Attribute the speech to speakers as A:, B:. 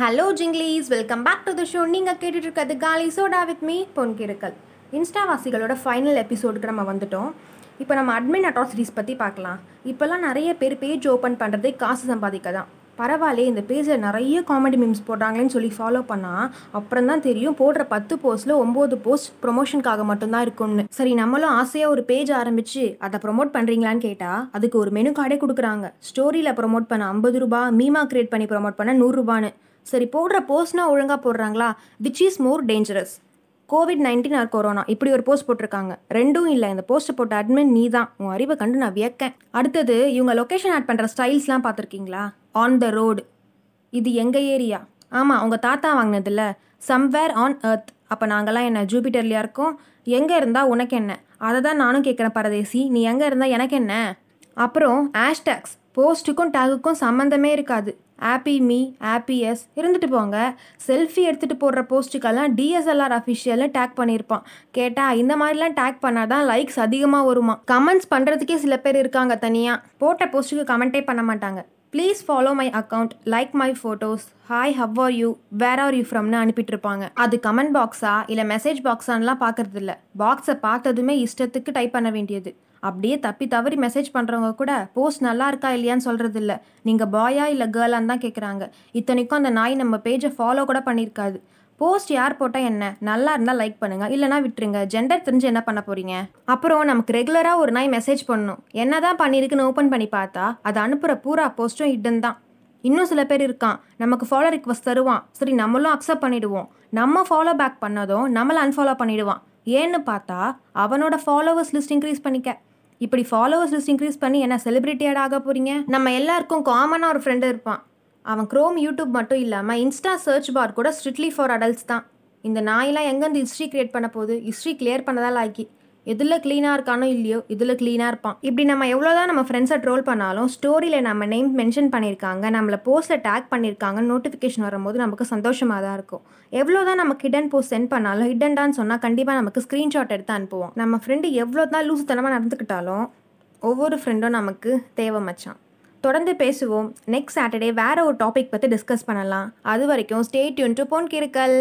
A: Hello Jinglees welcome back to the show நீங்கள் கேட்டுட்டு இருக்கிறது காலி சோடா வித் மீ பொன்கிருக்கல். இன்ஸ்டாவாசிகளோட ஃபைனல் எபிசோடுக்கு நம்ம வந்துட்டோம். இப்போ நம்ம அட்மின் அட்ராசிட்டிஸ் பற்றி பார்க்கலாம். இப்போல்லாம் நிறைய பேர் பேஜ் ஓப்பன் பண்ணுறதே காசு சம்பாதிக்க தான் பரவாயில்ல இந்த பேஜில் நிறைய காமெடி மீம்ஸ் போடுறாங்களேன்னு சொல்லி ஃபாலோ பண்ணால் அப்புறம் தான் தெரியும் போடுற பத்து போஸ்ட்டில் ஒம்பது போஸ்ட் ப்ரொமோஷனுக்காக மட்டும்தான் இருக்கும்னு. சரி நம்மளும் ஆசையாக ஒரு பேஜ் ஆரம்பித்து அதை ப்ரொமோட் பண்ணுறீங்களான்னு கேட்டால் அதுக்கு ஒரு மெனு கார்டே கொடுக்குறாங்க. ஸ்டோரியில் ப்ரொமோட் பண்ண ஐம்பது ரூபா மீமா கிரியேட் பண்ணி ப்ரொமோட் பண்ண நூறுரூபான்னு சரி போடுற போஸ்ட்னா ஒழுங்காக போடுறாங்களா? Which is more dangerous COVID nineteen or corona இப்படி ஒரு போஸ்ட் போட்டிருக்காங்க. ரெண்டும் இல்லை இந்த போஸ்ட்டை போட்ட அட்மின் நீ தான் உன் அறிவை கண்டு நான் வியக்கேன். அடுத்தது இவங்க லொக்கேஷன் ஆட் பண்ணுற ஸ்டைல்ஸ்லாம் பார்த்துருக்கீங்களா? ஆன் த ரோடு இது எங்கள் ஏரியா ஆமாம் உங்கள் தாத்தா வாங்கினதில்ல சம்வேர் ஆன் எர்த் அப்போ நாங்கள்லாம் என்ன ஜூபிட்டர்லையா இருக்கோம்? எங்கே இருந்தால் உனக்கு என்ன? அதை தான் நானும் கேட்குறேன் பரதேசி. நீ எங்கே இருந்தால் எனக்கு என்ன? அப்புறம் ஹேஷ்டேக்ஸ் போஸ்ட்டுக்கும் டேகுக்கும் சம்மந்தமே இருக்காது. ஆப்பி மீ ஆப்பி எஸ் இருந்துட்டு போங்க. செல்ஃபி எடுத்துகிட்டு போடுற போஸ்ட்டுக்கெல்லாம் டிஎஸ்எல்ஆர் அஃபிஷியல்னு டேக் பண்ணியிருப்பான் கேட்டால் இந்த மாதிரிலாம் டேக் பண்ணாதான் லைக்ஸ் அதிகமாக வருமா கமெண்ட்ஸ் பண்ணுறதுக்கே சில பேர் இருக்காங்க தனியாக போட்ட போஸ்ட்டுக்கு கமெண்ட்டே பண்ண மாட்டாங்க. Please follow my account like my photos hi how are you where are you ஃப்ரம்னு அனுப்பிட்டு இருப்பாங்க அது கமெண்ட் பாக்ஸா இல்லை மெசேஜ் பாக்ஸான்லாம் பார்க்கறதில்ல. பாக்ஸை பார்த்ததுமே இஷ்டத்துக்கு டைப் பண்ண வேண்டியது. அப்படியே தப்பி தவறி மெசேஜ் பண்ணுறவங்க கூட போஸ்ட் நல்லா இருக்கா இல்லையான்னு சொல்கிறது இல்லை நீங்கள் பாயா இல்லை கேர்ளான்னு தான் கேட்குறாங்க இத்தனைக்கும் அந்த நாய் நம்ம பேஜை ஃபாலோ கூட பண்ணியிருக்காது. போஸ்ட் யார் போட்டால் என்ன? நல்லா இருந்தால் லைக் பண்ணுங்கள் இல்லைனா விட்டுருங்க. ஜெண்டர் தெரிஞ்சு என்ன பண்ண போகிறீங்க அப்புறம் நமக்கு ரெகுலராக ஒரு நாய் மெசேஜ் பண்ணணும். என்ன தான் பண்ணியிருக்குன்னு ஓப்பன் பண்ணி பார்த்தா அது அனுப்புகிற பூரா போஸ்ட்டும் ஹிடன் தான். இன்னும் சில பேர் இருக்கான். நமக்கு ஃபாலோ ரிக்வஸ்ட் தருவான். சரி நம்மளும் அக்செப்ட் பண்ணிடுவோம். நம்ம ஃபாலோ பேக் பண்ணதும் நம்மளை அன்ஃபாலோ பண்ணிடுவான். ஏன்னு பார்த்தா அவனோட ஃபாலோவர்ஸ் லிஸ்ட் இன்க்ரீஸ் பண்ணிக்க. இப்படி ஃபாலோவர்ஸ் லிஸ்ட் இன்க்ரீஸ் பண்ணி என்ன செலிபிரிட்டியாட் ஆக போறீங்க? நம்ம எல்லாருக்கும் காமனாக ஒரு ஃப்ரெண்டு இருப்பான். அவன் க்ரோம் யூடியூப் மட்டும் இல்லாமல் இன்ஸ்டா சர்ச் பார் கூட ஸ்ட்ரிக்ட்லி ஃபார் அடல்ட்ஸ் தான். இந்த நாயெல்லாம் எங்கேருந்து ஹிஸ்ட்ரி கிரியேட் பண்ண போகுது? ஹிஸ்ட்ரி கிளியர் பண்ணதால் ஆக்கி எதில் க்ளீனாக இருக்கானோ இல்லையோ இதில் க்ளீனாக இருப்பான். இப்படி நம்ம எவ்வளோதான் நம்ம ஃப்ரெண்ட்ஸை ட்ரோல் பண்ணாலும் ஸ்டோரியில் நம்ம நேம் மென்ஷன் பண்ணியிருக்காங்க நம்மளை போஸ்ட்டில் டேக் பண்ணியிருக்காங்க நோட்டிஃபிகேஷன் வரும்போது நமக்கு சந்தோஷமாக தான் இருக்கும். எவ்வளோ தான் நமக்கு ஹிடன் போஸ்ட் சென்ட் பண்ணாலும் ஹிடன்டான்னு சொன்னால் கண்டிப்பாக நமக்கு ஸ்க்ரீன்ஷாட் எடுத்து அனுப்புவோம். நம்ம ஃப்ரெண்டு எவ்வளோ தான் லூசுத்தனமாக நடந்துக்கிட்டாலும் ஒவ்வொரு ஃப்ரெண்டும் நமக்கு தேவை மச்சான். தொடர்ந்து பேசுவோம். நெக்ஸ்ட் சாட்டர்டே வேற ஒரு டாபிக் பற்றி டிஸ்கஸ் பண்ணலாம். அது வரைக்கும் ஸ்டே டியூன் டு போன் கிருக்கல்